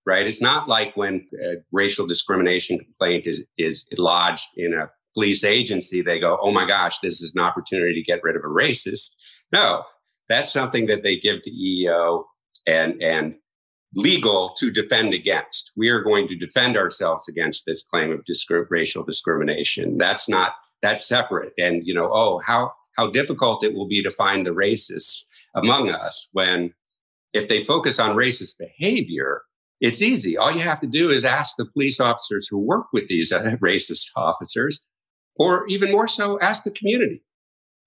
right? It's not like when a racial discrimination complaint is, is lodged in a police agency, they go, oh my gosh, this is an opportunity to get rid of a racist no, that's something that they give to EEO and, and legal to defend against. We are going to defend ourselves against this claim of discri- racial discrimination. That's not, that's separate. And, you know, oh, how, how difficult it will be to find the racists among us when if they focus on racist behavior, it's easy. All you have to do is ask the police officers who work with these racist officers, or even more so, ask the community.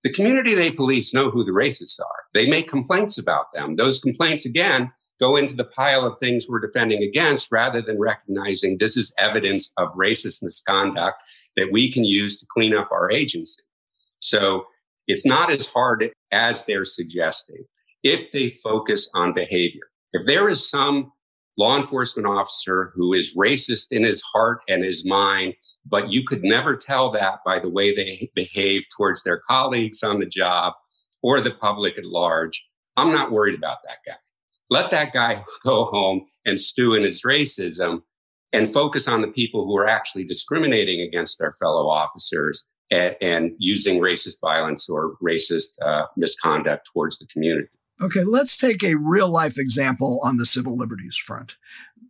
The community they police know who the racists are. They make complaints about them. Those complaints, again, go into the pile of things we're defending against rather than recognizing this is evidence of racist misconduct that we can use to clean up our agency. So it's not as hard as they're suggesting if they focus on behavior. If there is some law enforcement officer who is racist in his heart and his mind, but you could never tell that by the way they behave towards their colleagues on the job or the public at large. I'm not worried about that guy. Let that guy go home and stew in his racism and focus on the people who are actually discriminating against their fellow officers and, and using racist violence or racist uh, misconduct towards the community. Okay, let's take a real life example on the civil liberties front.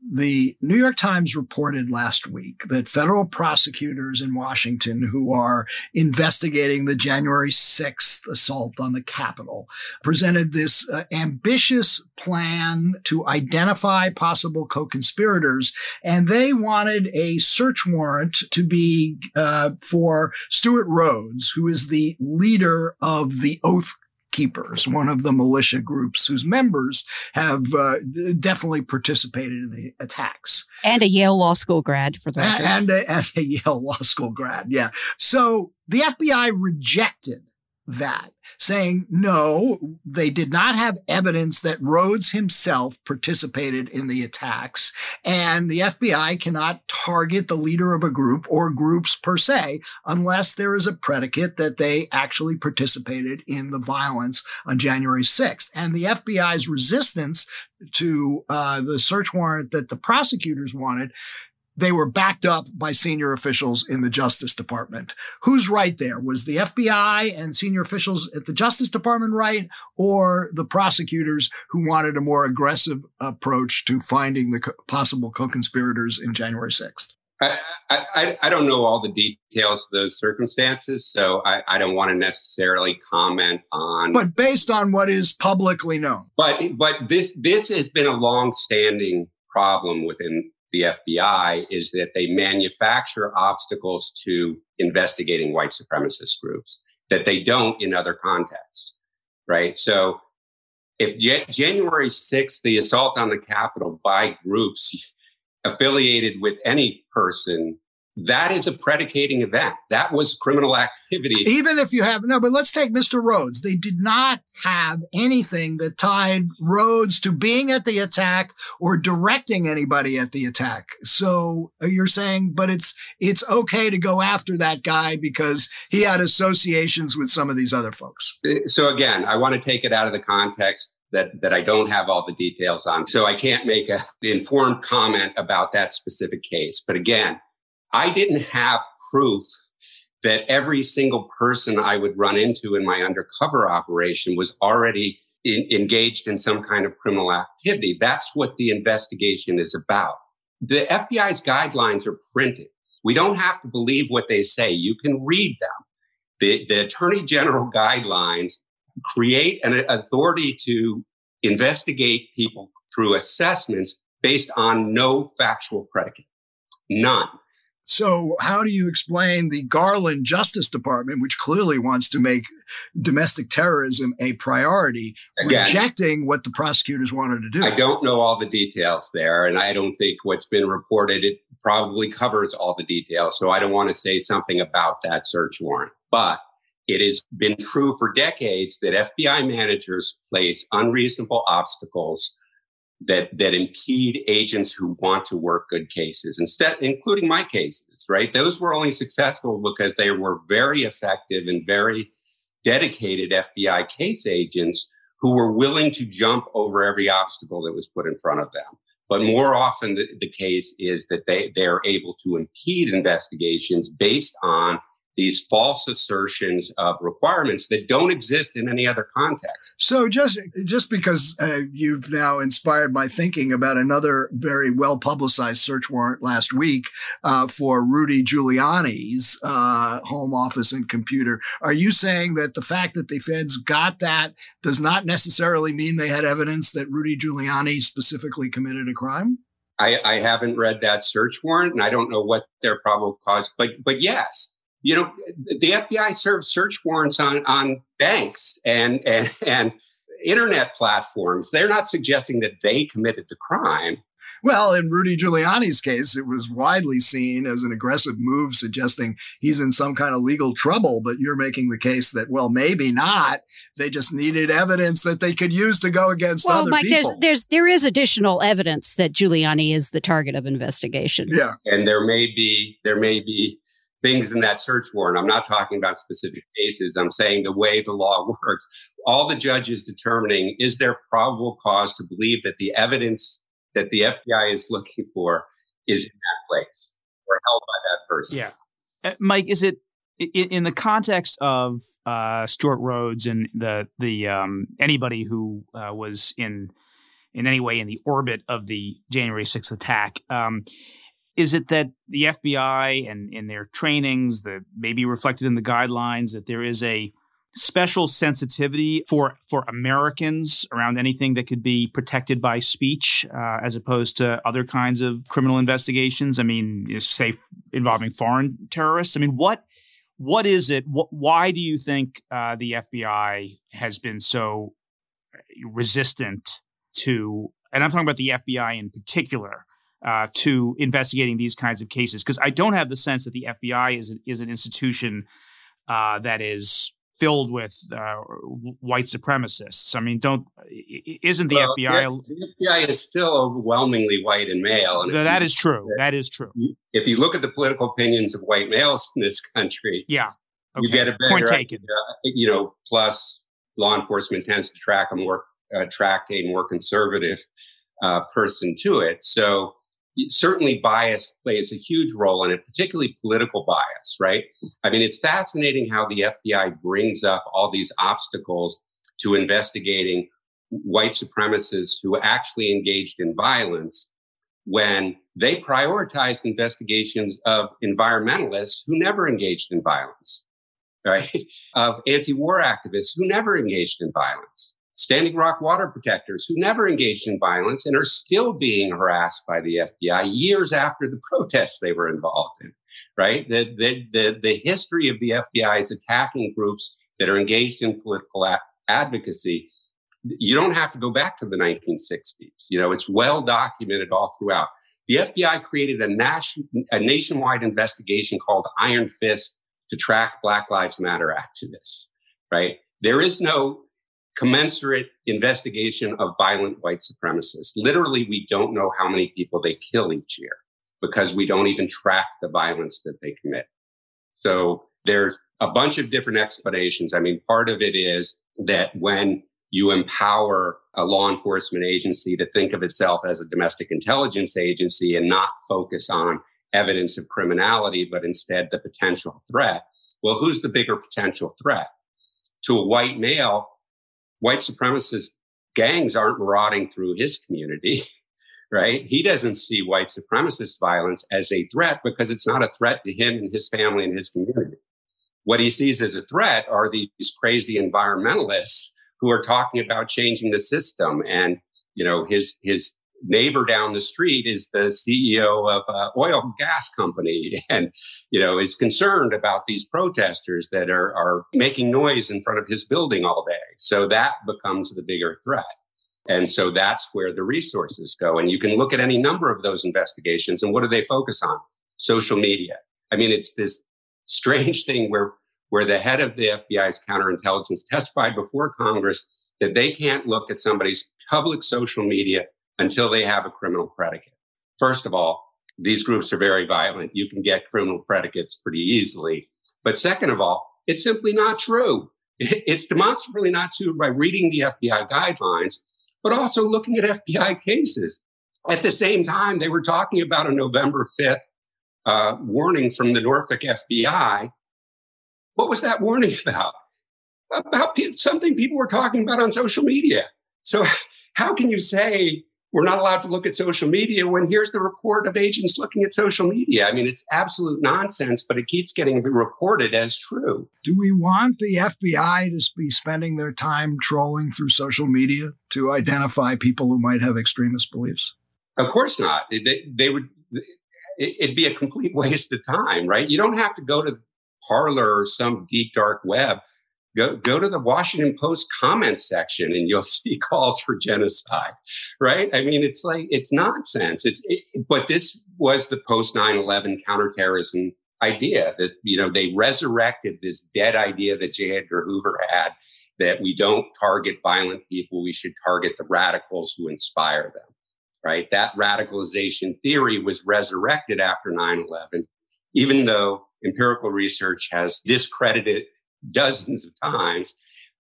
The New York Times reported last week that federal prosecutors in Washington who are investigating the January 6th assault on the Capitol presented this uh, ambitious plan to identify possible co conspirators. And they wanted a search warrant to be uh, for Stewart Rhodes, who is the leader of the Oath Keepers, one of the militia groups whose members have uh, definitely participated in the attacks. And a Yale Law School grad for that. And, and, a, and a Yale Law School grad, yeah. So the FBI rejected that, saying no, they did not have evidence that Rhodes himself participated in the attacks, and the FBI cannot target the leader of a group or groups per se unless there is a predicate that they actually participated in the violence on January 6th. And the FBI's resistance to uh, the search warrant that the prosecutors wanted they were backed up by senior officials in the Justice Department. Who's right there? Was the FBI and senior officials at the Justice Department right, or the prosecutors who wanted a more aggressive approach to finding the co- possible co-conspirators in January 6th? I, I, I, don't know all the details of those circumstances, so I, I don't want to necessarily comment on. But based on what is publicly known. But but this this has been a long-standing problem within the FBI is that they manufacture obstacles to investigating white supremacist groups that they don't in other contexts, right? So if January 6th, the assault on the Capitol by groups affiliated with any person that is a predicating event. That was criminal activity. Even if you have no, but let's take Mr. Rhodes. They did not have anything that tied Rhodes to being at the attack or directing anybody at the attack. So uh, you're saying, but it's it's okay to go after that guy because he had associations with some of these other folks. Uh, so again, I want to take it out of the context that, that I don't have all the details on. So I can't make an informed comment about that specific case. But again, I didn't have proof that every single person I would run into in my undercover operation was already in, engaged in some kind of criminal activity. That's what the investigation is about. The FBI's guidelines are printed. We don't have to believe what they say. You can read them. The, the Attorney General guidelines create an authority to investigate people through assessments based on no factual predicate. None. So, how do you explain the Garland Justice Department, which clearly wants to make domestic terrorism a priority, Again, rejecting what the prosecutors wanted to do? I don't know all the details there, and I don't think what's been reported it probably covers all the details. So, I don't want to say something about that search warrant, but it has been true for decades that FBI managers place unreasonable obstacles that that impede agents who want to work good cases instead including my cases right? Those were only successful because they were very effective and very dedicated FBI case agents who were willing to jump over every obstacle that was put in front of them. But more often the, the case is that they they're able to impede investigations based on these false assertions of requirements that don't exist in any other context. So just just because uh, you've now inspired my thinking about another very well publicized search warrant last week uh, for Rudy Giuliani's uh, home office and computer, are you saying that the fact that the feds got that does not necessarily mean they had evidence that Rudy Giuliani specifically committed a crime? I, I haven't read that search warrant, and I don't know what their probable cause. But but yes, you know, the FBI serves search warrants on, on banks and, and, and internet platforms. They're not suggesting that they committed the crime. Well, in Rudy Giuliani's case, it was widely seen as an aggressive move suggesting he's in some kind of legal trouble. But you're making the case that, well, maybe not. They just needed evidence that they could use to go against well, other Mike, people. There's, there's, there is additional evidence that Giuliani is the target of investigation. Yeah. And there may be, there may be things in that search warrant. I'm not talking about specific cases. I'm saying the way the law works. All the judge is determining is there probable cause to believe that the evidence that the FBI is looking for is in that place or held by that person. Yeah. Uh, Mike, is it in, the context of uh, Stewart Rhodes and the the um, anybody who uh, was in in any way in the orbit of the January 6th attack, um, is it that the FBI and in their trainings that may be reflected in the guidelines that there is a special sensitivity for for Americans around anything that could be protected by speech, uh, as opposed to other kinds of criminal investigations. I mean, say involving foreign terrorists. I mean, what what is it? Wh- why do you think uh, the FBI has been so resistant to? And I'm talking about the FBI in particular. Uh, to investigating these kinds of cases, because I don't have the sense that the FBI is an, is an institution uh, that is filled with uh, white supremacists. I mean, don't isn't the well, FBI? The, the, FBI is still overwhelmingly white and male. And that is true. That is true. If you look at the political opinions of white males in this country, yeah, okay. you get a better point taken. You know, plus law enforcement tends to track a more uh, track a more conservative uh, person to it. So certainly bias plays a huge role in it, particularly political bias, right? I mean, it's fascinating how the FBI brings up all these obstacles to investigating white supremacists who actually engaged in violence when they prioritized investigations of environmentalists who never engaged in violence, right? Of anti war activists who never engaged in violence. Standing Rock water protectors who never engaged in violence and are still being harassed by the FBI years after the protests they were involved in. Right? The, the, the, the history of the FBI is attacking groups that are engaged in political a- advocacy. You don't have to go back to the 1960s. You know, it's well documented all throughout. The FBI created a, nation, a nationwide investigation called Iron Fist to track Black Lives Matter activists, right? There is no commensurate investigation of violent white supremacists. Literally, we don't know how many people they kill each year because we don't even track the violence that they commit. So there's a bunch of different explanations. I mean, part of it is that when you empower a law enforcement agency to think of itself as a domestic intelligence agency and not focus on evidence of criminality, but instead the potential threat. Well, who's the bigger potential threat? To a white male, white supremacist gangs aren't marauding through his community, right? He doesn't see white supremacist violence as a threat because it's not a threat to him and his family and his community. What he sees as a threat are these crazy environmentalists who are talking about changing the system and you know his his neighbor down the street is the CEO of an oil and gas company and, you know, is concerned about these protesters that are, are making noise in front of his building all day. So that becomes the bigger threat. And so that's where the resources go. And you can look at any number of those investigations and what do they focus on? Social media. I mean, it's this strange thing where, where the head of the FBI's counterintelligence testified before Congress that they can't look at somebody's public social media until they have a criminal predicate. First of all, these groups are very violent. You can get criminal predicates pretty easily. But second of all, it's simply not true. It's demonstrably not true by reading the FBI guidelines, but also looking at FBI cases. At the same time, they were talking about a November 5th uh, warning from the Norfolk FBI. What was that warning about? About something people were talking about on social media. So, how can you say we're not allowed to look at social media when here's the report of agents looking at social media. I mean, it's absolute nonsense, but it keeps getting reported as true. Do we want the FBI to be spending their time trolling through social media to identify people who might have extremist beliefs? Of course not. They, they would. It'd be a complete waste of time, right? You don't have to go to Parler or some deep dark web Go, go to the Washington Post comment section and you'll see calls for genocide, right? I mean, it's like, it's nonsense. It's, it, but this was the post 9 11 counterterrorism idea that, you know, they resurrected this dead idea that J. Edgar Hoover had that we don't target violent people, we should target the radicals who inspire them, right? That radicalization theory was resurrected after 9 11, even though empirical research has discredited dozens of times.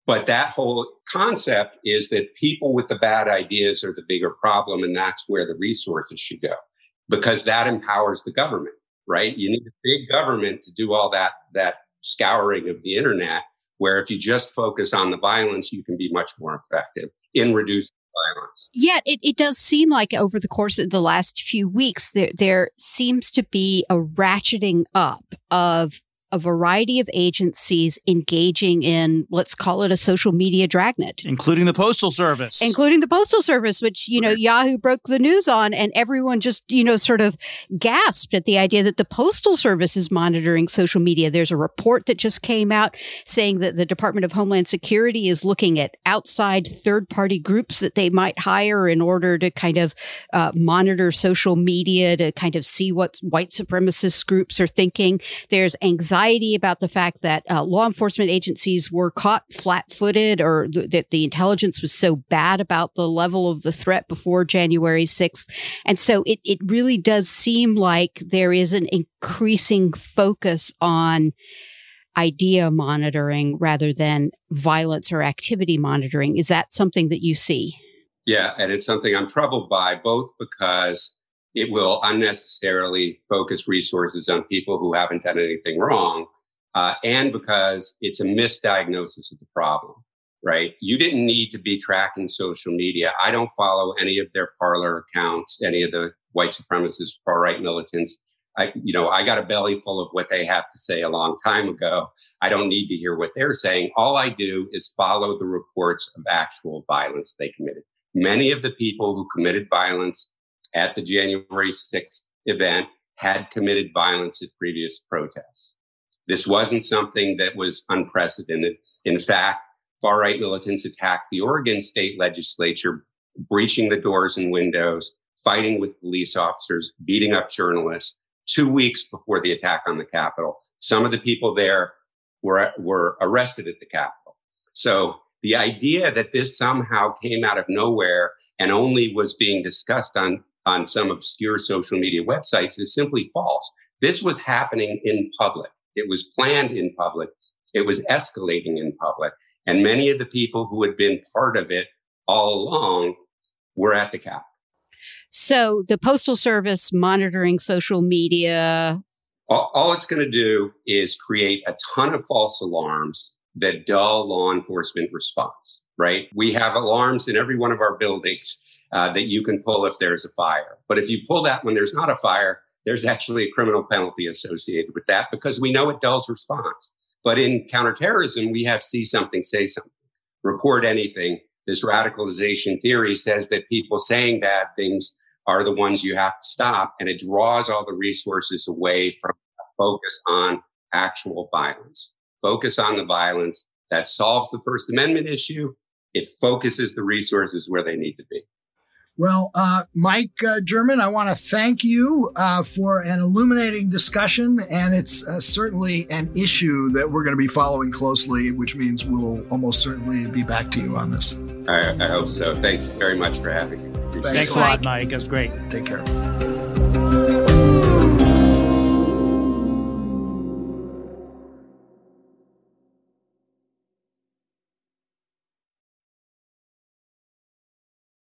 But that whole concept is that people with the bad ideas are the bigger problem, and that's where the resources should go because that empowers the government, right? You need a big government to do all that that scouring of the internet, where if you just focus on the violence, you can be much more effective in reducing violence. Yet it, it does seem like over the course of the last few weeks, there, there seems to be a ratcheting up of a variety of agencies engaging in, let's call it a social media dragnet, including the Postal Service, including the Postal Service, which, you know, Yahoo broke the news on and everyone just, you know, sort of gasped at the idea that the Postal Service is monitoring social media. There's a report that just came out saying that the Department of Homeland Security is looking at outside third party groups that they might hire in order to kind of uh, monitor social media to kind of see what white supremacist groups are thinking. There's anxiety anxiety about the fact that uh, law enforcement agencies were caught flat footed or th- that the intelligence was so bad about the level of the threat before January 6th. And so it, it really does seem like there is an increasing focus on idea monitoring rather than violence or activity monitoring. Is that something that you see? Yeah, and it's something I'm troubled by, both because it will unnecessarily focus resources on people who haven't done anything wrong, uh, and because it's a misdiagnosis of the problem, right? You didn't need to be tracking social media. I don't follow any of their Parler accounts, any of the white supremacist far right militants. I, you know, I got a belly full of what they have to say a long time ago. I don't need to hear what they're saying. All I do is follow the reports of actual violence they committed. Many of the people who committed violence at the January 6th event had committed violence at previous protests. This wasn't something that was unprecedented. In fact, far right militants attacked the Oregon state legislature, breaching the doors and windows, fighting with police officers, beating up journalists two weeks before the attack on the Capitol. Some of the people there were, were arrested at the Capitol. So the idea that this somehow came out of nowhere and only was being discussed on on some obscure social media websites is simply false. This was happening in public. It was planned in public. It was escalating in public. And many of the people who had been part of it all along were at the cap. So the Postal Service monitoring social media. All, all it's going to do is create a ton of false alarms that dull law enforcement response, right? We have alarms in every one of our buildings uh, that you can pull if there's a fire. But if you pull that when there's not a fire, there's actually a criminal penalty associated with that because we know it dulls response. But in counterterrorism, we have see something, say something, report anything. This radicalization theory says that people saying bad things are the ones you have to stop, and it draws all the resources away from focus on actual violence. Focus on the violence that solves the First Amendment issue. It focuses the resources where they need to be. Well, uh, Mike uh, German, I want to thank you uh, for an illuminating discussion, and it's uh, certainly an issue that we're going to be following closely, which means we'll almost certainly be back to you on this. I, I hope so. Thanks very much for having me. Thanks, Thanks a lot, Mike. It was great. Take care.